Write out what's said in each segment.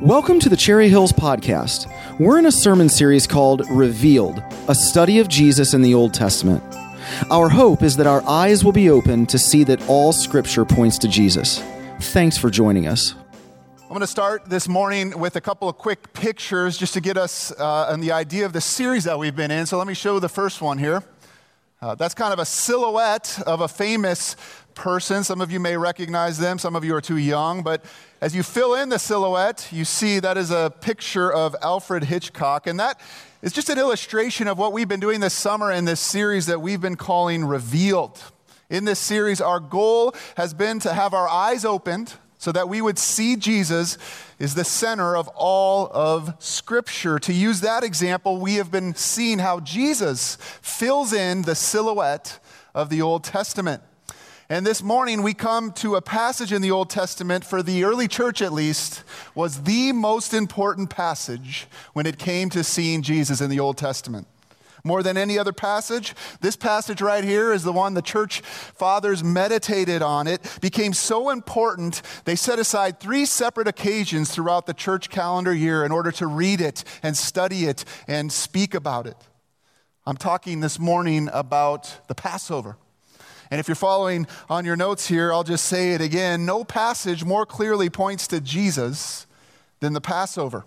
Welcome to the Cherry Hills Podcast. We're in a sermon series called Revealed, a study of Jesus in the Old Testament. Our hope is that our eyes will be open to see that all Scripture points to Jesus. Thanks for joining us. I'm going to start this morning with a couple of quick pictures just to get us uh, the idea of the series that we've been in. So let me show the first one here. Uh, that's kind of a silhouette of a famous person. Some of you may recognize them, some of you are too young, but as you fill in the silhouette, you see that is a picture of Alfred Hitchcock, and that is just an illustration of what we've been doing this summer in this series that we've been calling Revealed. In this series, our goal has been to have our eyes opened so that we would see Jesus is the center of all of Scripture. To use that example, we have been seeing how Jesus fills in the silhouette of the Old Testament. And this morning we come to a passage in the Old Testament, for the early church at least, was the most important passage when it came to seeing Jesus in the Old Testament. More than any other passage, this passage right here is the one the church fathers meditated on. It became so important, they set aside three separate occasions throughout the church calendar year in order to read it and study it and speak about it. I'm talking this morning about the Passover. And if you're following on your notes here, I'll just say it again. No passage more clearly points to Jesus than the Passover.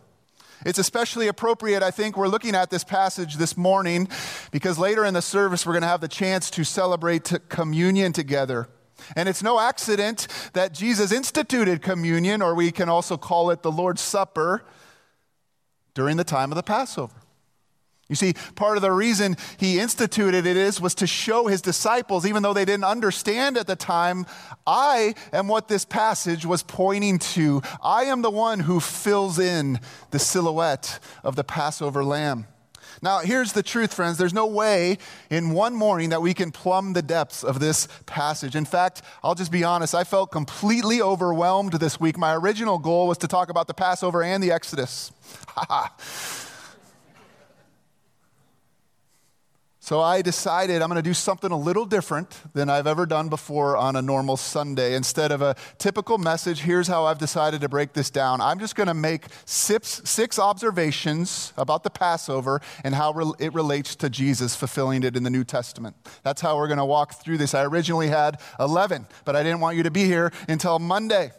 It's especially appropriate, I think, we're looking at this passage this morning because later in the service we're going to have the chance to celebrate communion together. And it's no accident that Jesus instituted communion, or we can also call it the Lord's Supper, during the time of the Passover. You see, part of the reason he instituted it is was to show his disciples, even though they didn't understand at the time, I am what this passage was pointing to. I am the one who fills in the silhouette of the Passover lamb. Now, here's the truth, friends. There's no way in one morning that we can plumb the depths of this passage. In fact, I'll just be honest, I felt completely overwhelmed this week. My original goal was to talk about the Passover and the Exodus. So I decided I'm going to do something a little different than I've ever done before on a normal Sunday. Instead of a typical message, here's how I've decided to break this down. I'm just going to make six, six observations about the Passover and how it relates to Jesus fulfilling it in the New Testament. That's how we're going to walk through this. I originally had 11, but I didn't want you to be here until Monday.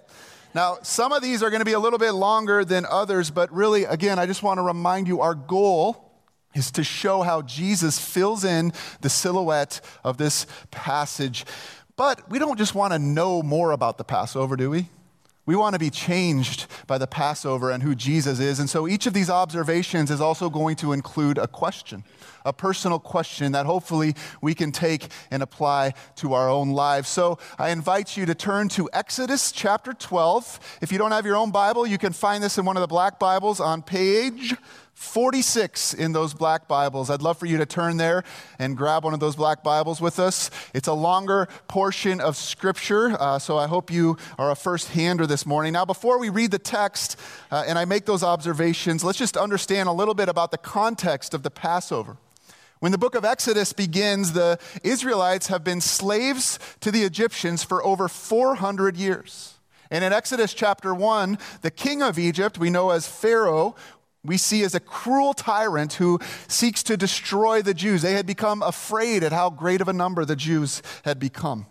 Now, some of these are going to be a little bit longer than others, but really, again, I just want to remind you our goal is to show how Jesus fills in the silhouette of this passage. But we don't just want to know more about the Passover, do we? We want to be changed by the Passover and who Jesus is. And so each of these observations is also going to include a question, a personal question that hopefully we can take and apply to our own lives. So I invite you to turn to Exodus chapter 12. If you don't have your own Bible, you can find this in one of the black Bibles on page 46 in those black Bibles. I'd love for you to turn there and grab one of those black Bibles with us. It's a longer portion of Scripture, uh, so I hope you are a first hander this morning. Now, before we read the text uh, and I make those observations, let's just understand a little bit about the context of the Passover. When the book of Exodus begins, the Israelites have been slaves to the Egyptians for over 400 years. And in Exodus chapter 1, the king of Egypt, we know as Pharaoh, we see as a cruel tyrant who seeks to destroy the Jews. They had become afraid at how great of a number the Jews had become.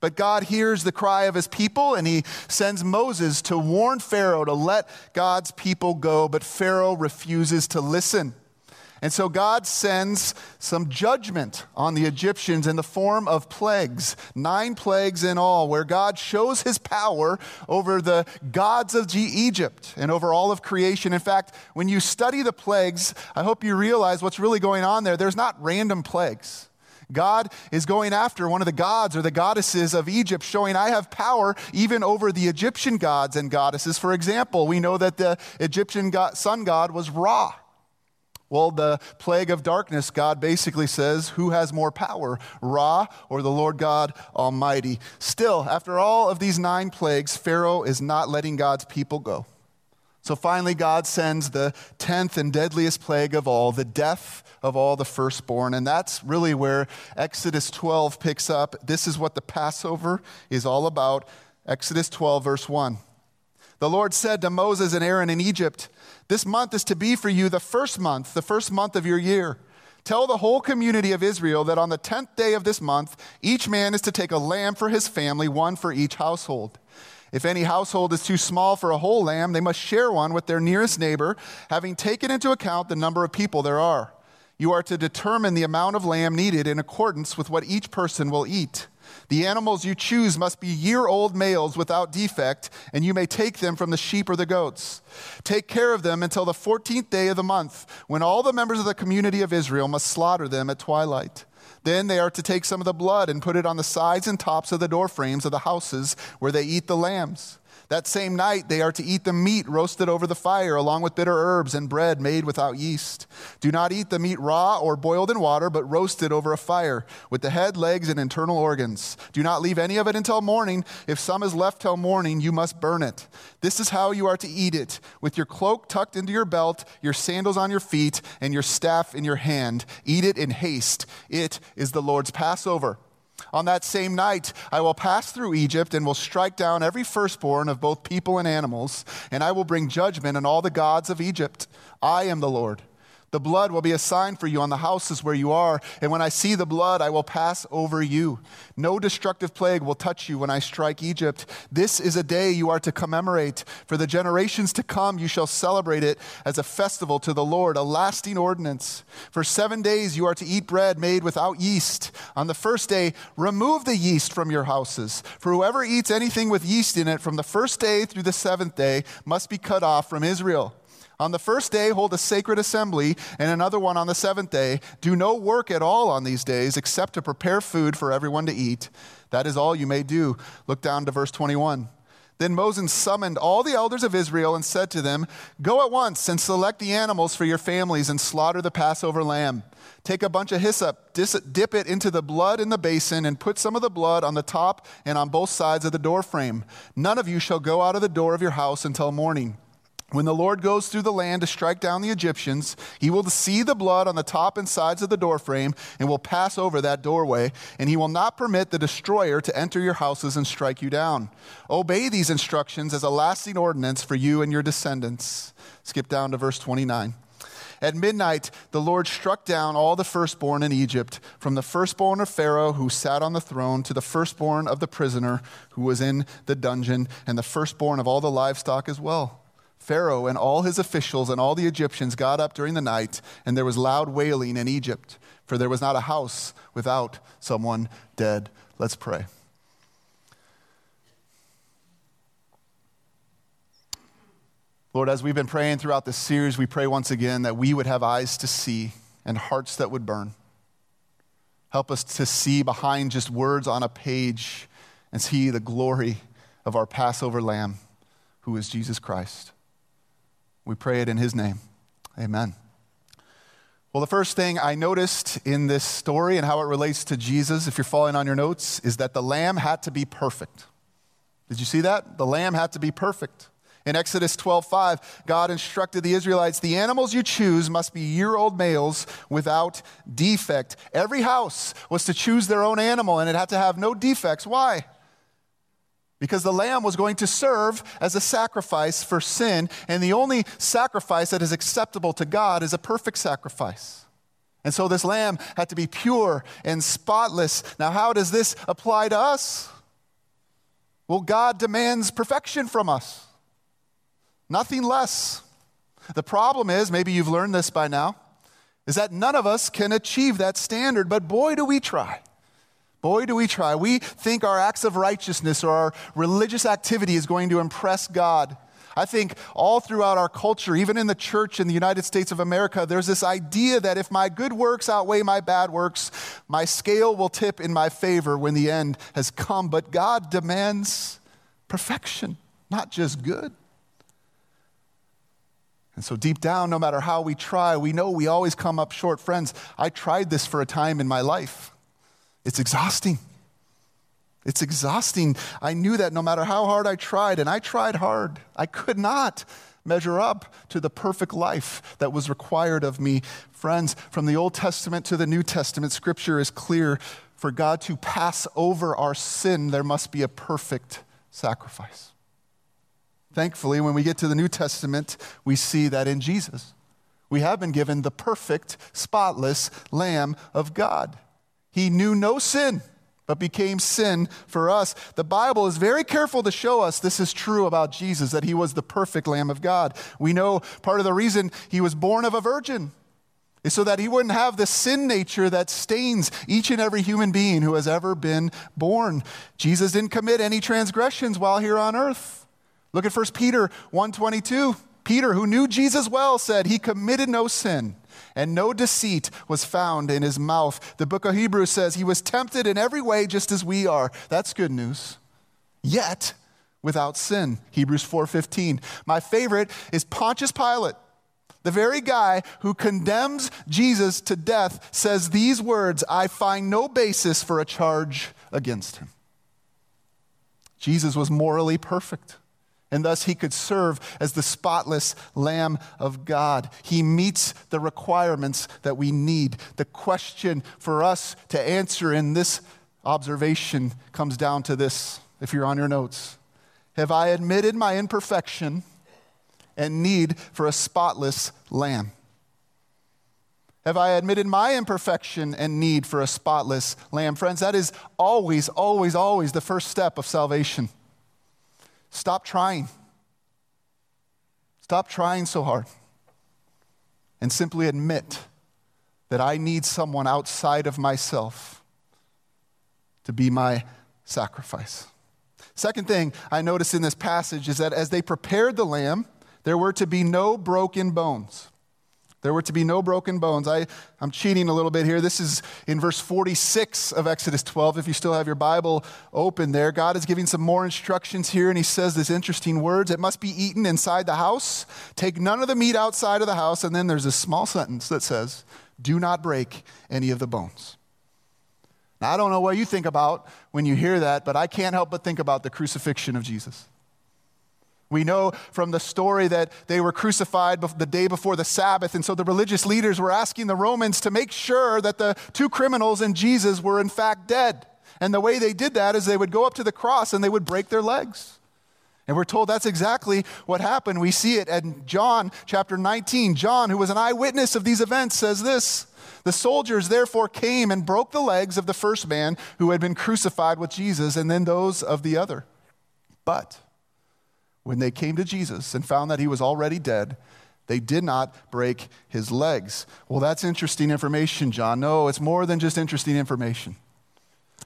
But God hears the cry of his people and he sends Moses to warn Pharaoh to let God's people go, but Pharaoh refuses to listen. And so God sends some judgment on the Egyptians in the form of plagues, nine plagues in all, where God shows his power over the gods of Egypt and over all of creation. In fact, when you study the plagues, I hope you realize what's really going on there. There's not random plagues. God is going after one of the gods or the goddesses of Egypt, showing I have power even over the Egyptian gods and goddesses. For example, we know that the Egyptian god, sun god was Ra. Well, the plague of darkness, God basically says, who has more power, Ra or the Lord God Almighty? Still, after all of these nine plagues, Pharaoh is not letting God's people go. So finally, God sends the tenth and deadliest plague of all, the death of all the firstborn. And that's really where Exodus 12 picks up. This is what the Passover is all about. Exodus 12, verse 1. The Lord said to Moses and Aaron in Egypt, This month is to be for you the first month, the first month of your year. Tell the whole community of Israel that on the tenth day of this month, each man is to take a lamb for his family, one for each household. If any household is too small for a whole lamb, they must share one with their nearest neighbor, having taken into account the number of people there are. You are to determine the amount of lamb needed in accordance with what each person will eat. The animals you choose must be year old males without defect, and you may take them from the sheep or the goats. Take care of them until the 14th day of the month, when all the members of the community of Israel must slaughter them at twilight. Then they are to take some of the blood and put it on the sides and tops of the door frames of the houses where they eat the lambs. That same night, they are to eat the meat roasted over the fire, along with bitter herbs and bread made without yeast. Do not eat the meat raw or boiled in water, but roasted over a fire, with the head, legs, and internal organs. Do not leave any of it until morning. If some is left till morning, you must burn it. This is how you are to eat it with your cloak tucked into your belt, your sandals on your feet, and your staff in your hand. Eat it in haste. It is the Lord's Passover. On that same night, I will pass through Egypt and will strike down every firstborn of both people and animals, and I will bring judgment on all the gods of Egypt. I am the Lord. The blood will be a sign for you on the houses where you are, and when I see the blood, I will pass over you. No destructive plague will touch you when I strike Egypt. This is a day you are to commemorate. For the generations to come, you shall celebrate it as a festival to the Lord, a lasting ordinance. For seven days you are to eat bread made without yeast. On the first day, remove the yeast from your houses. For whoever eats anything with yeast in it from the first day through the seventh day must be cut off from Israel. On the first day, hold a sacred assembly, and another one on the seventh day. Do no work at all on these days except to prepare food for everyone to eat. That is all you may do. Look down to verse 21. Then Moses summoned all the elders of Israel and said to them, Go at once and select the animals for your families and slaughter the Passover lamb. Take a bunch of hyssop, dip it into the blood in the basin, and put some of the blood on the top and on both sides of the doorframe. None of you shall go out of the door of your house until morning. When the Lord goes through the land to strike down the Egyptians, he will see the blood on the top and sides of the doorframe and will pass over that doorway, and he will not permit the destroyer to enter your houses and strike you down. Obey these instructions as a lasting ordinance for you and your descendants. Skip down to verse 29. At midnight, the Lord struck down all the firstborn in Egypt, from the firstborn of Pharaoh who sat on the throne to the firstborn of the prisoner who was in the dungeon, and the firstborn of all the livestock as well. Pharaoh and all his officials and all the Egyptians got up during the night, and there was loud wailing in Egypt, for there was not a house without someone dead. Let's pray. Lord, as we've been praying throughout this series, we pray once again that we would have eyes to see and hearts that would burn. Help us to see behind just words on a page and see the glory of our Passover lamb, who is Jesus Christ. We pray it in his name. Amen. Well, the first thing I noticed in this story and how it relates to Jesus, if you're following on your notes, is that the lamb had to be perfect. Did you see that? The lamb had to be perfect. In Exodus 12:5, God instructed the Israelites, "The animals you choose must be year-old males without defect." Every house was to choose their own animal and it had to have no defects. Why? Because the lamb was going to serve as a sacrifice for sin, and the only sacrifice that is acceptable to God is a perfect sacrifice. And so this lamb had to be pure and spotless. Now, how does this apply to us? Well, God demands perfection from us, nothing less. The problem is, maybe you've learned this by now, is that none of us can achieve that standard, but boy, do we try. Boy, do we try. We think our acts of righteousness or our religious activity is going to impress God. I think all throughout our culture, even in the church in the United States of America, there's this idea that if my good works outweigh my bad works, my scale will tip in my favor when the end has come. But God demands perfection, not just good. And so, deep down, no matter how we try, we know we always come up short. Friends, I tried this for a time in my life. It's exhausting. It's exhausting. I knew that no matter how hard I tried, and I tried hard, I could not measure up to the perfect life that was required of me. Friends, from the Old Testament to the New Testament, Scripture is clear. For God to pass over our sin, there must be a perfect sacrifice. Thankfully, when we get to the New Testament, we see that in Jesus. We have been given the perfect, spotless Lamb of God. He knew no sin, but became sin for us. The Bible is very careful to show us this is true about Jesus, that he was the perfect Lamb of God. We know part of the reason he was born of a virgin is so that he wouldn't have the sin nature that stains each and every human being who has ever been born. Jesus didn't commit any transgressions while here on earth. Look at 1 Peter 122. Peter, who knew Jesus well, said he committed no sin and no deceit was found in his mouth. The book of Hebrews says he was tempted in every way just as we are. That's good news. Yet without sin. Hebrews 4:15. My favorite is Pontius Pilate. The very guy who condemns Jesus to death says these words, I find no basis for a charge against him. Jesus was morally perfect and thus he could serve as the spotless Lamb of God. He meets the requirements that we need. The question for us to answer in this observation comes down to this, if you're on your notes. Have I admitted my imperfection and need for a spotless Lamb? Have I admitted my imperfection and need for a spotless lamb? Friends, that is always, always, always the first step of salvation. Stop trying. Stop trying so hard. And simply admit that I need someone outside of myself to be my sacrifice. Second thing I noticed in this passage is that as they prepared the lamb, there were to be no broken bones. There were to be no broken bones. I, I'm cheating a little bit here. This is in verse 46 of Exodus 12. If you still have your Bible open there, God is giving some more instructions here, and He says these interesting words It must be eaten inside the house. Take none of the meat outside of the house. And then there's a small sentence that says, Do not break any of the bones. Now, I don't know what you think about when you hear that, but I can't help but think about the crucifixion of Jesus. We know from the story that they were crucified the day before the Sabbath, and so the religious leaders were asking the Romans to make sure that the two criminals and Jesus were in fact dead. And the way they did that is they would go up to the cross and they would break their legs. And we're told that's exactly what happened. We see it in John chapter 19. John, who was an eyewitness of these events, says this The soldiers therefore came and broke the legs of the first man who had been crucified with Jesus, and then those of the other. But when they came to Jesus and found that he was already dead, they did not break his legs. Well, that's interesting information, John. No, it's more than just interesting information.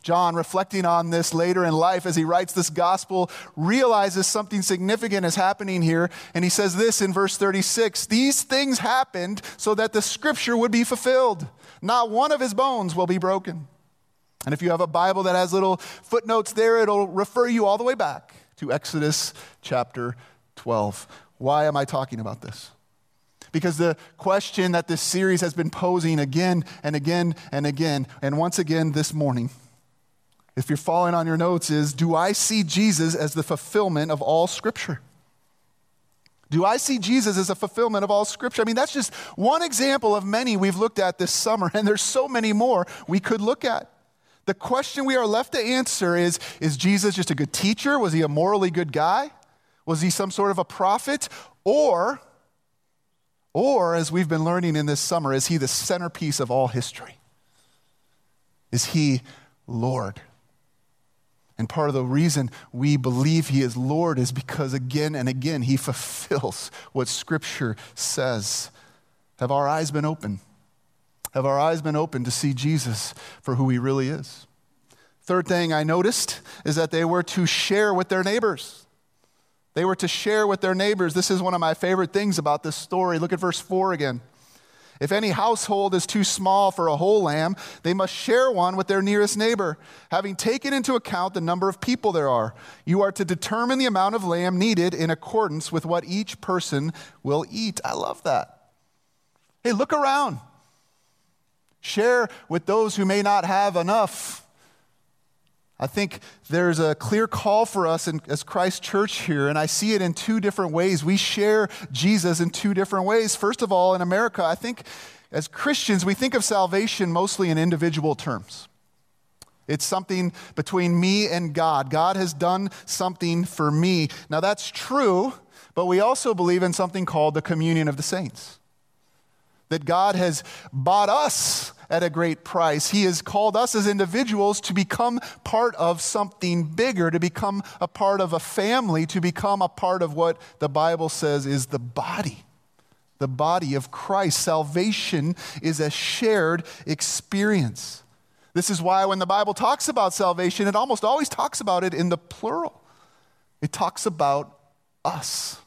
John, reflecting on this later in life as he writes this gospel, realizes something significant is happening here. And he says this in verse 36 These things happened so that the scripture would be fulfilled. Not one of his bones will be broken. And if you have a Bible that has little footnotes there, it'll refer you all the way back to Exodus chapter 12. Why am I talking about this? Because the question that this series has been posing again and again and again, and once again this morning, if you're following on your notes, is do I see Jesus as the fulfillment of all Scripture? Do I see Jesus as a fulfillment of all Scripture? I mean, that's just one example of many we've looked at this summer, and there's so many more we could look at. The question we are left to answer is Is Jesus just a good teacher? Was he a morally good guy? Was he some sort of a prophet? Or, or as we've been learning in this summer, is he the centerpiece of all history? Is he Lord? And part of the reason we believe he is Lord is because again and again he fulfills what Scripture says. Have our eyes been open? Have our eyes been open to see Jesus for who he really is? Third thing I noticed is that they were to share with their neighbors. They were to share with their neighbors. This is one of my favorite things about this story. Look at verse 4 again. If any household is too small for a whole lamb, they must share one with their nearest neighbor, having taken into account the number of people there are. You are to determine the amount of lamb needed in accordance with what each person will eat. I love that. Hey, look around. Share with those who may not have enough. I think there's a clear call for us in, as Christ Church here, and I see it in two different ways. We share Jesus in two different ways. First of all, in America, I think as Christians, we think of salvation mostly in individual terms. It's something between me and God. God has done something for me. Now, that's true, but we also believe in something called the communion of the saints. That God has bought us at a great price. He has called us as individuals to become part of something bigger, to become a part of a family, to become a part of what the Bible says is the body the body of Christ. Salvation is a shared experience. This is why when the Bible talks about salvation, it almost always talks about it in the plural. It talks about us.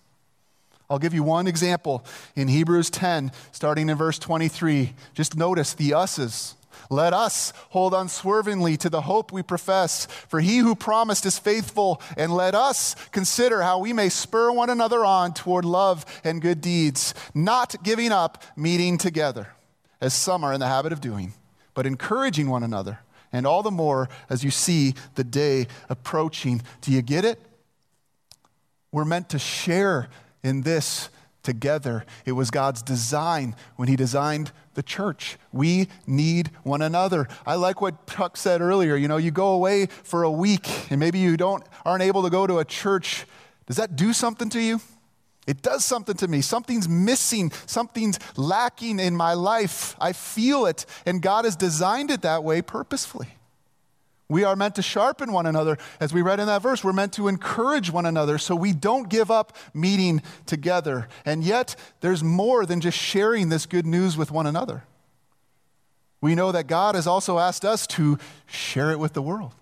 I'll give you one example in Hebrews 10, starting in verse 23. Just notice the us's. Let us hold unswervingly to the hope we profess, for he who promised is faithful, and let us consider how we may spur one another on toward love and good deeds, not giving up meeting together, as some are in the habit of doing, but encouraging one another, and all the more as you see the day approaching. Do you get it? We're meant to share in this together. It was God's design when He designed the church. We need one another. I like what Chuck said earlier. You know, you go away for a week and maybe you don't aren't able to go to a church. Does that do something to you? It does something to me. Something's missing, something's lacking in my life. I feel it, and God has designed it that way purposefully. We are meant to sharpen one another. As we read in that verse, we're meant to encourage one another so we don't give up meeting together. And yet, there's more than just sharing this good news with one another. We know that God has also asked us to share it with the world,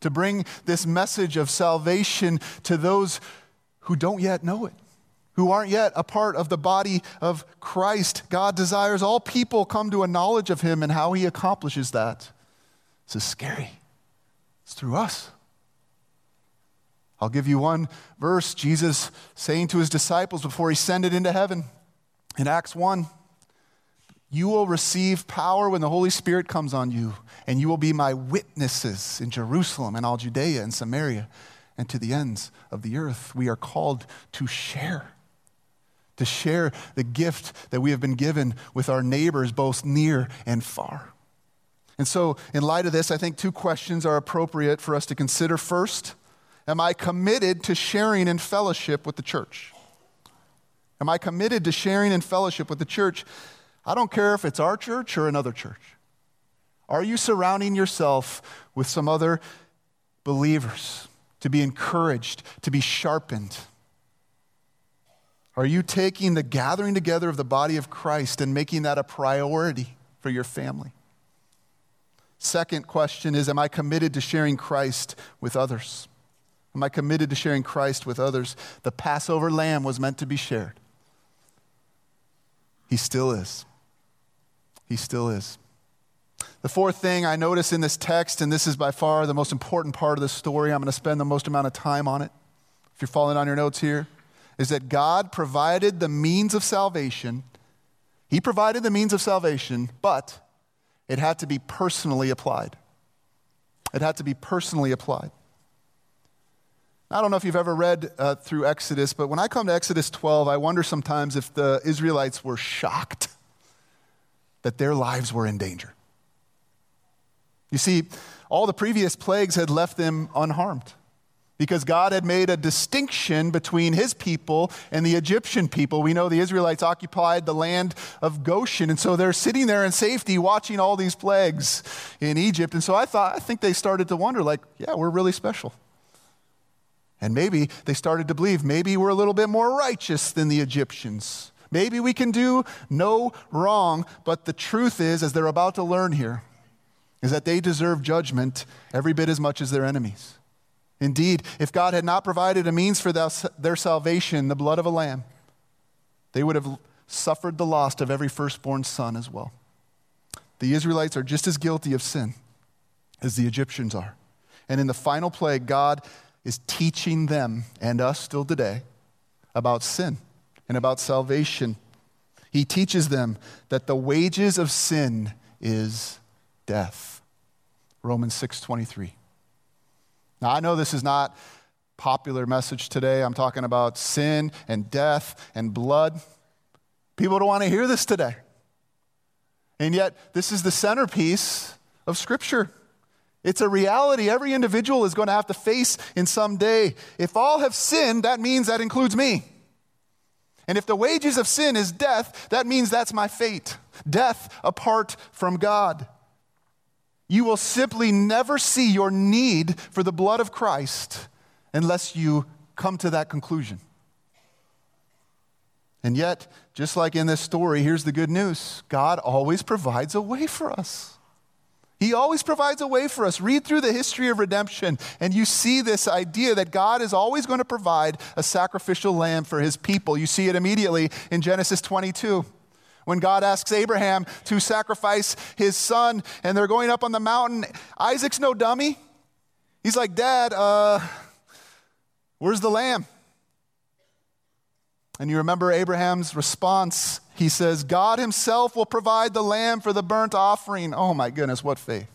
to bring this message of salvation to those who don't yet know it, who aren't yet a part of the body of Christ. God desires all people come to a knowledge of Him and how He accomplishes that. This is scary. It's through us. I'll give you one verse Jesus saying to his disciples before he it into heaven in Acts 1 You will receive power when the Holy Spirit comes on you, and you will be my witnesses in Jerusalem and all Judea and Samaria and to the ends of the earth. We are called to share to share the gift that we have been given with our neighbors, both near and far. And so, in light of this, I think two questions are appropriate for us to consider. First, am I committed to sharing in fellowship with the church? Am I committed to sharing in fellowship with the church? I don't care if it's our church or another church. Are you surrounding yourself with some other believers to be encouraged, to be sharpened? Are you taking the gathering together of the body of Christ and making that a priority for your family? Second question is Am I committed to sharing Christ with others? Am I committed to sharing Christ with others? The Passover lamb was meant to be shared. He still is. He still is. The fourth thing I notice in this text, and this is by far the most important part of the story, I'm going to spend the most amount of time on it. If you're following on your notes here, is that God provided the means of salvation. He provided the means of salvation, but it had to be personally applied. It had to be personally applied. I don't know if you've ever read uh, through Exodus, but when I come to Exodus 12, I wonder sometimes if the Israelites were shocked that their lives were in danger. You see, all the previous plagues had left them unharmed because God had made a distinction between his people and the Egyptian people. We know the Israelites occupied the land of Goshen, and so they're sitting there in safety watching all these plagues in Egypt. And so I thought, I think they started to wonder, like, yeah, we're really special. And maybe they started to believe maybe we're a little bit more righteous than the Egyptians. Maybe we can do no wrong, but the truth is, as they're about to learn here, is that they deserve judgment every bit as much as their enemies. Indeed, if God had not provided a means for their salvation, the blood of a lamb, they would have suffered the loss of every firstborn son as well. The Israelites are just as guilty of sin as the Egyptians are. And in the final plague, God is teaching them and us still today about sin and about salvation. He teaches them that the wages of sin is death. Romans 6:23. Now, I know this is not popular message today. I'm talking about sin and death and blood. People don't want to hear this today. And yet, this is the centerpiece of Scripture. It's a reality every individual is going to have to face in some day. If all have sinned, that means that includes me. And if the wages of sin is death, that means that's my fate death apart from God. You will simply never see your need for the blood of Christ unless you come to that conclusion. And yet, just like in this story, here's the good news God always provides a way for us. He always provides a way for us. Read through the history of redemption, and you see this idea that God is always going to provide a sacrificial lamb for his people. You see it immediately in Genesis 22. When God asks Abraham to sacrifice his son, and they're going up on the mountain, Isaac's no dummy. He's like, Dad, uh, where's the lamb? And you remember Abraham's response. He says, God himself will provide the lamb for the burnt offering. Oh my goodness, what faith.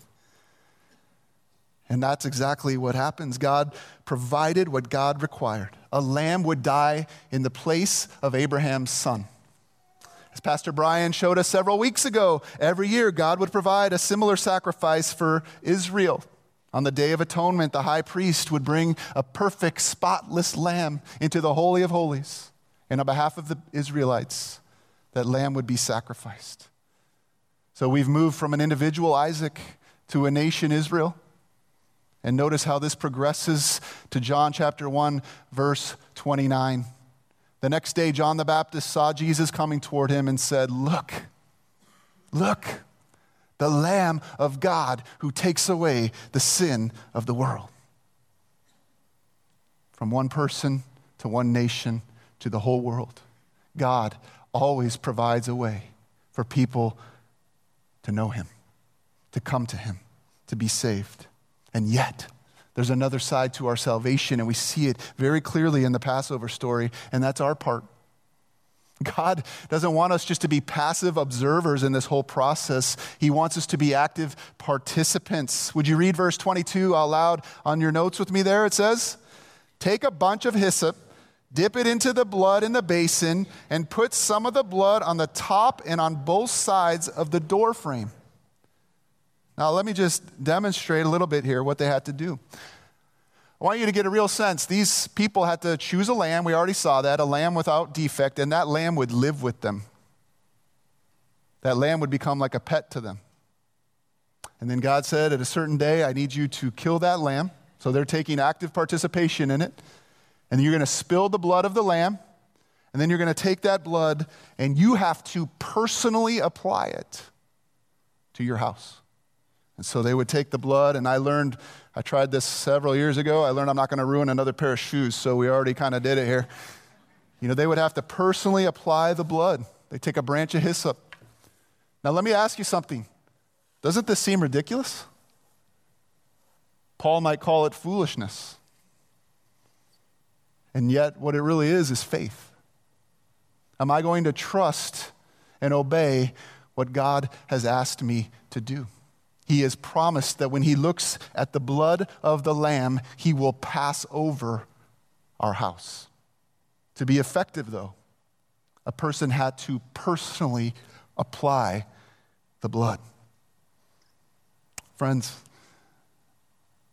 And that's exactly what happens. God provided what God required. A lamb would die in the place of Abraham's son. As Pastor Brian showed us several weeks ago, every year God would provide a similar sacrifice for Israel. On the Day of Atonement, the high priest would bring a perfect, spotless lamb into the Holy of Holies and on behalf of the Israelites, that lamb would be sacrificed. So we've moved from an individual Isaac to a nation Israel. And notice how this progresses to John chapter 1, verse 29. The next day, John the Baptist saw Jesus coming toward him and said, Look, look, the Lamb of God who takes away the sin of the world. From one person to one nation to the whole world. God always provides a way for people to know Him, to come to Him, to be saved. And yet, there's another side to our salvation, and we see it very clearly in the Passover story, and that's our part. God doesn't want us just to be passive observers in this whole process. He wants us to be active participants. Would you read verse 22 out loud on your notes with me there? It says, Take a bunch of hyssop Dip it into the blood in the basin and put some of the blood on the top and on both sides of the door frame. Now, let me just demonstrate a little bit here what they had to do. I want you to get a real sense. These people had to choose a lamb. We already saw that, a lamb without defect, and that lamb would live with them. That lamb would become like a pet to them. And then God said, at a certain day, I need you to kill that lamb. So they're taking active participation in it and you're going to spill the blood of the lamb, and then you're going to take that blood and you have to personally apply it to your house. And so they would take the blood, and I learned, I tried this several years ago. I learned I'm not going to ruin another pair of shoes, so we already kind of did it here. You know, they would have to personally apply the blood. They take a branch of hyssop. Now, let me ask you something. Doesn't this seem ridiculous? Paul might call it foolishness. And yet, what it really is is faith. Am I going to trust and obey what God has asked me to do? He has promised that when He looks at the blood of the Lamb, He will pass over our house. To be effective, though, a person had to personally apply the blood. Friends,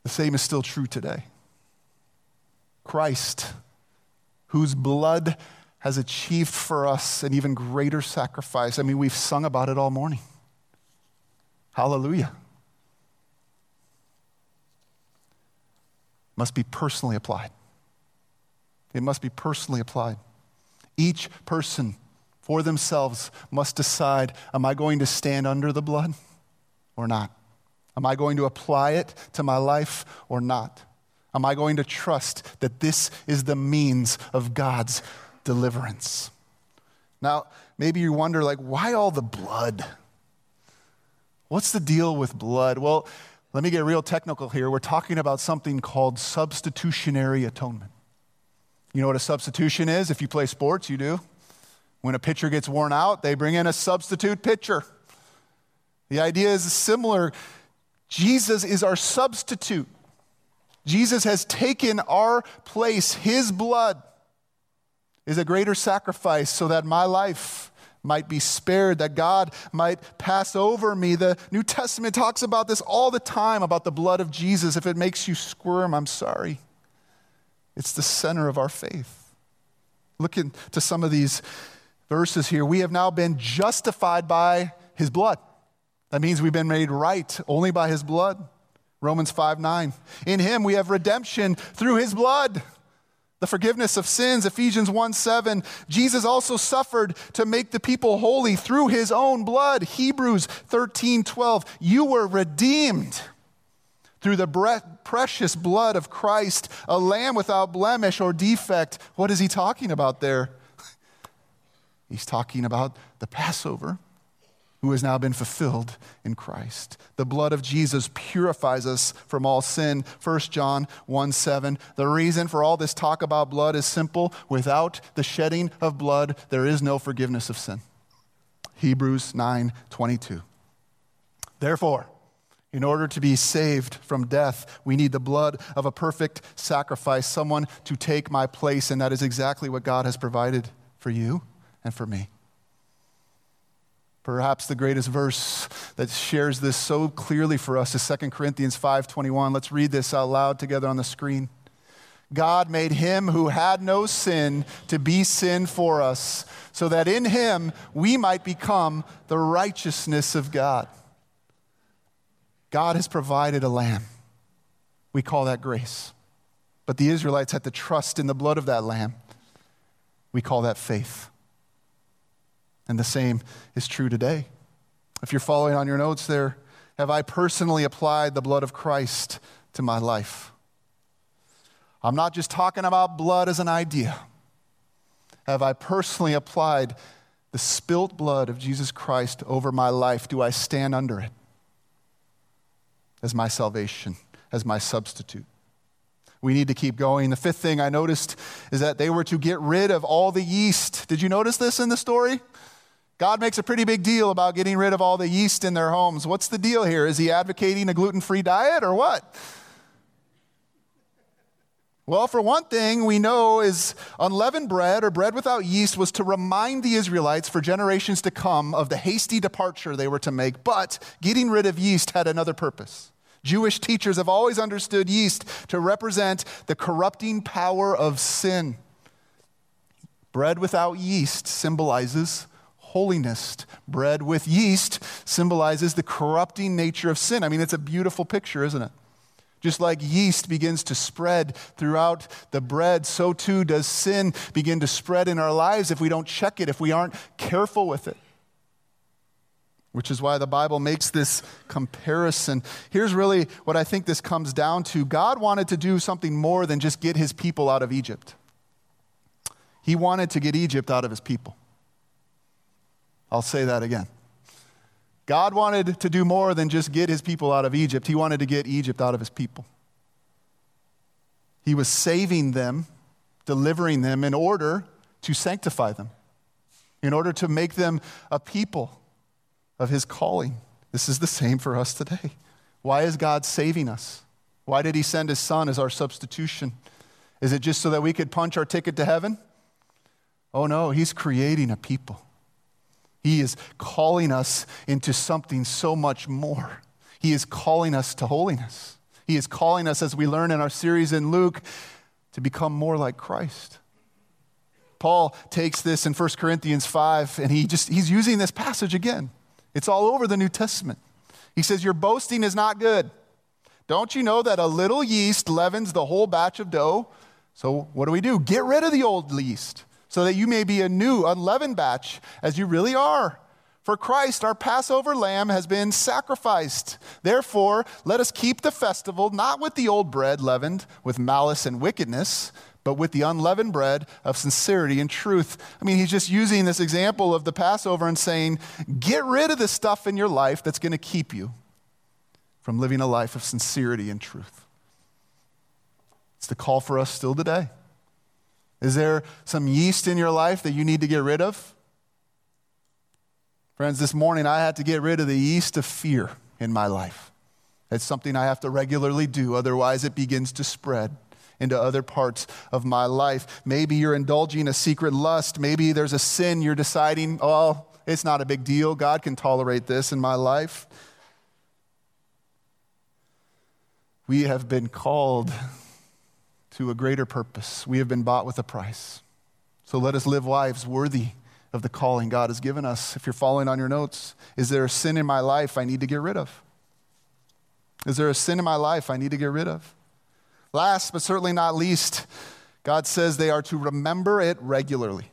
the same is still true today. Christ whose blood has achieved for us an even greater sacrifice. I mean, we've sung about it all morning. Hallelujah. Must be personally applied. It must be personally applied. Each person for themselves must decide am I going to stand under the blood or not? Am I going to apply it to my life or not? Am I going to trust that this is the means of God's deliverance? Now, maybe you wonder, like, why all the blood? What's the deal with blood? Well, let me get real technical here. We're talking about something called substitutionary atonement. You know what a substitution is? If you play sports, you do. When a pitcher gets worn out, they bring in a substitute pitcher. The idea is similar. Jesus is our substitute. Jesus has taken our place. His blood is a greater sacrifice so that my life, might be spared, that God might pass over me. The New Testament talks about this all the time about the blood of Jesus. If it makes you squirm, I'm sorry. It's the center of our faith. Look into some of these verses here. We have now been justified by his blood. That means we've been made right only by his blood. Romans 5 9. In him we have redemption through his blood the forgiveness of sins ephesians 1 7 jesus also suffered to make the people holy through his own blood hebrews 13 12 you were redeemed through the precious blood of christ a lamb without blemish or defect. What is he talking about there? He's talking about the passover who has now been fulfilled in Christ. The blood of Jesus purifies us from all sin. 1 John 1 7. The reason for all this talk about blood is simple without the shedding of blood, there is no forgiveness of sin. Hebrews 9 22. Therefore, in order to be saved from death, we need the blood of a perfect sacrifice, someone to take my place, and that is exactly what God has provided for you and for me. Perhaps the greatest verse that shares this so clearly for us is 2 Corinthians 5:21. Let's read this out loud together on the screen. God made him who had no sin to be sin for us, so that in him we might become the righteousness of God. God has provided a lamb. We call that grace. But the Israelites had to trust in the blood of that lamb. We call that faith. And the same is true today. If you're following on your notes there, have I personally applied the blood of Christ to my life? I'm not just talking about blood as an idea. Have I personally applied the spilt blood of Jesus Christ over my life? Do I stand under it as my salvation, as my substitute? We need to keep going. The fifth thing I noticed is that they were to get rid of all the yeast. Did you notice this in the story? God makes a pretty big deal about getting rid of all the yeast in their homes. What's the deal here? Is he advocating a gluten free diet or what? Well, for one thing, we know is unleavened bread or bread without yeast was to remind the Israelites for generations to come of the hasty departure they were to make. But getting rid of yeast had another purpose. Jewish teachers have always understood yeast to represent the corrupting power of sin. Bread without yeast symbolizes holiness. Bread with yeast symbolizes the corrupting nature of sin. I mean, it's a beautiful picture, isn't it? Just like yeast begins to spread throughout the bread, so too does sin begin to spread in our lives if we don't check it, if we aren't careful with it. Which is why the Bible makes this comparison. Here's really what I think this comes down to God wanted to do something more than just get his people out of Egypt, He wanted to get Egypt out of his people. I'll say that again. God wanted to do more than just get his people out of Egypt, he wanted to get Egypt out of his people. He was saving them, delivering them in order to sanctify them, in order to make them a people of his calling. This is the same for us today. Why is God saving us? Why did he send his son as our substitution? Is it just so that we could punch our ticket to heaven? Oh no, he's creating a people. He is calling us into something so much more. He is calling us to holiness. He is calling us, as we learn in our series in Luke, to become more like Christ. Paul takes this in 1 Corinthians 5 and he just he's using this passage again. It's all over the New Testament. He says your boasting is not good. Don't you know that a little yeast leavens the whole batch of dough? So what do we do? Get rid of the old yeast so that you may be a new, unleavened batch, as you really are. For Christ, our Passover lamb, has been sacrificed. Therefore, let us keep the festival not with the old bread leavened with malice and wickedness, but with the unleavened bread of sincerity and truth. I mean, he's just using this example of the Passover and saying, get rid of the stuff in your life that's going to keep you from living a life of sincerity and truth. It's the call for us still today. Is there some yeast in your life that you need to get rid of? Friends, this morning I had to get rid of the yeast of fear in my life. It's something I have to regularly do, otherwise, it begins to spread into other parts of my life. Maybe you're indulging a secret lust. Maybe there's a sin you're deciding, oh, It's not a big deal. God can tolerate this in my life. We have been called to a greater purpose. We have been bought with a price. So let us live lives worthy of the calling God has given us. If you're following on your notes, is there a sin in my life I need to get rid of? Is there a sin in my life I need to get rid of? Last but certainly not least, God says they are to remember it regularly.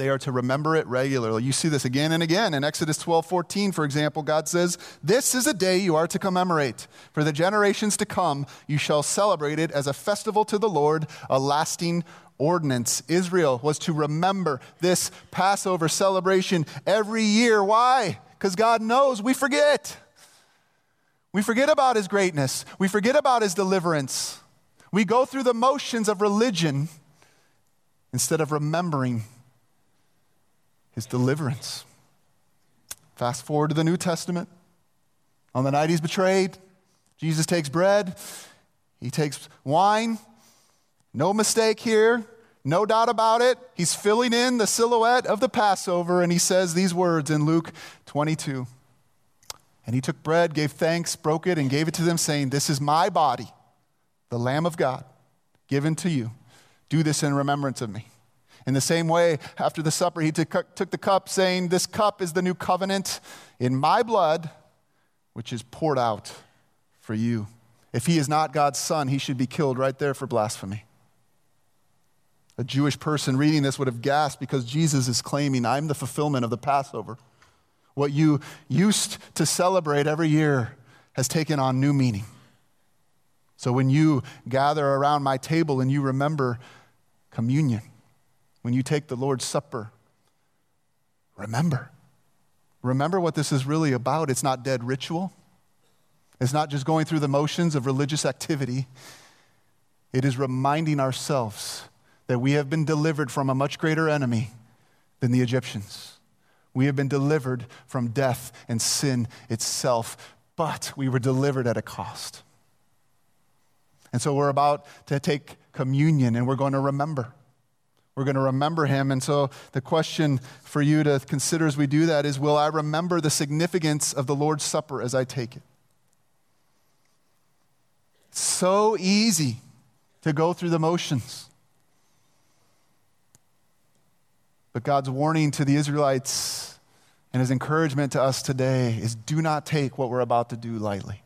They are to remember it regularly. You see this again and again. In Exodus 12 14, for example, God says, This is a day you are to commemorate. For the generations to come, you shall celebrate it as a festival to the Lord, a lasting ordinance. Israel was to remember this Passover celebration every year. Why? Because God knows we forget. We forget about his greatness, we forget about his deliverance. We go through the motions of religion instead of remembering his deliverance. Fast forward to the New Testament. On the night he's betrayed, Jesus takes bread, he takes wine. No mistake here, no doubt about it. He's filling in the silhouette of the Passover, and he says these words in Luke 22. And he took bread, gave thanks, broke it, and gave it to them, saying, This is my body, the Lamb of God, given to you. Do this in remembrance of me. In the same way, after the supper, he took, the cup, saying, This cup is the new covenant in my blood, which is poured out for you. If he is not God's son, he should be killed right there for blasphemy. A Jewish person reading this would have gasped because Jesus is claiming, I'm the fulfillment of the Passover. What you used to celebrate every year has taken on new meaning. So when you gather around my table and you remember communion, when you take the Lord's Supper, remember. Remember what this is really about. It's not dead ritual, it's not just going through the motions of religious activity. It is reminding ourselves that we have been delivered from a much greater enemy than the Egyptians. We have been delivered from death and sin itself, but we were delivered at a cost. And so we're about to take communion and we're going to remember. We're going to remember him. And so the question for you to consider as we do that is Will I remember the significance of the Lord's Supper as I take it? So easy to go through the motions. But God's warning to the Israelites and his encouragement to us today is do not take what we're about to do lightly.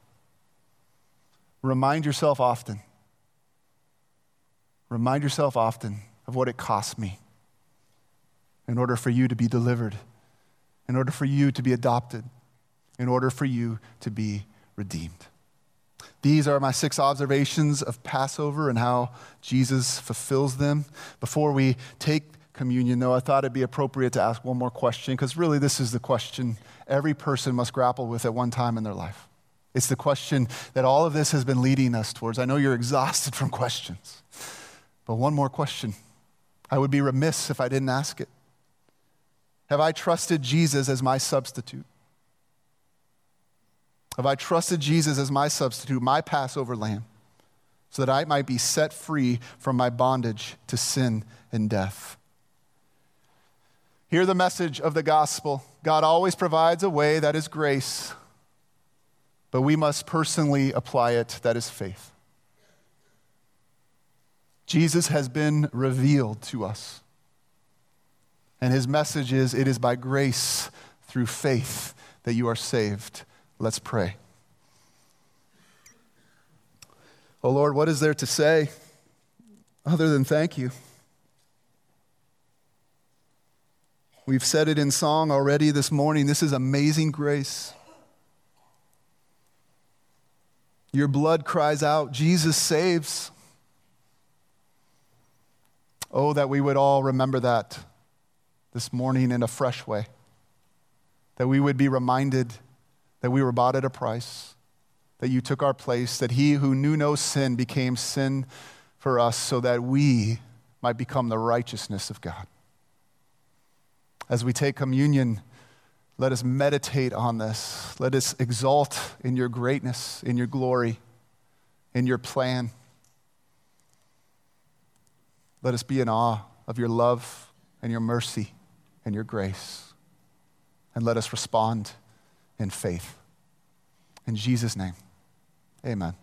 Remind yourself often. Remind yourself often of what it cost me in order for you to be delivered, in order for you to be adopted, in order for you to be redeemed. These are my six observations of Passover and how Jesus fulfills them. Before we take communion, though, I thought it'd be appropriate to ask one more question because really this is the question every person must grapple with at one time in their life. It's the question that all of this has been leading us towards. I know you're exhausted from questions, but one more question I would be remiss if I didn't ask it. Have I trusted Jesus as my substitute? Have I trusted Jesus as my substitute, my Passover lamb, so that I might be set free from my bondage to sin and death? Hear the message of the gospel God always provides a way that is grace, but we must personally apply it, that is faith. Jesus has been revealed to us. And his message is it is by grace through faith that you are saved. Let's pray. Oh Lord, what is there to say other than thank you? We've said it in song already this morning. This is amazing grace. Your blood cries out, Jesus saves. Oh, that we would all remember that this morning in a fresh way. That we would be reminded that we were bought at a price, that you took our place, that he who knew no sin became sin for us so that we might become the righteousness of God. As we take communion, let us meditate on this. Let us exalt in your greatness, in your glory, in your plan. Let us be in awe of your love and your mercy and your grace. And let us respond in faith. In Jesus' name, amen.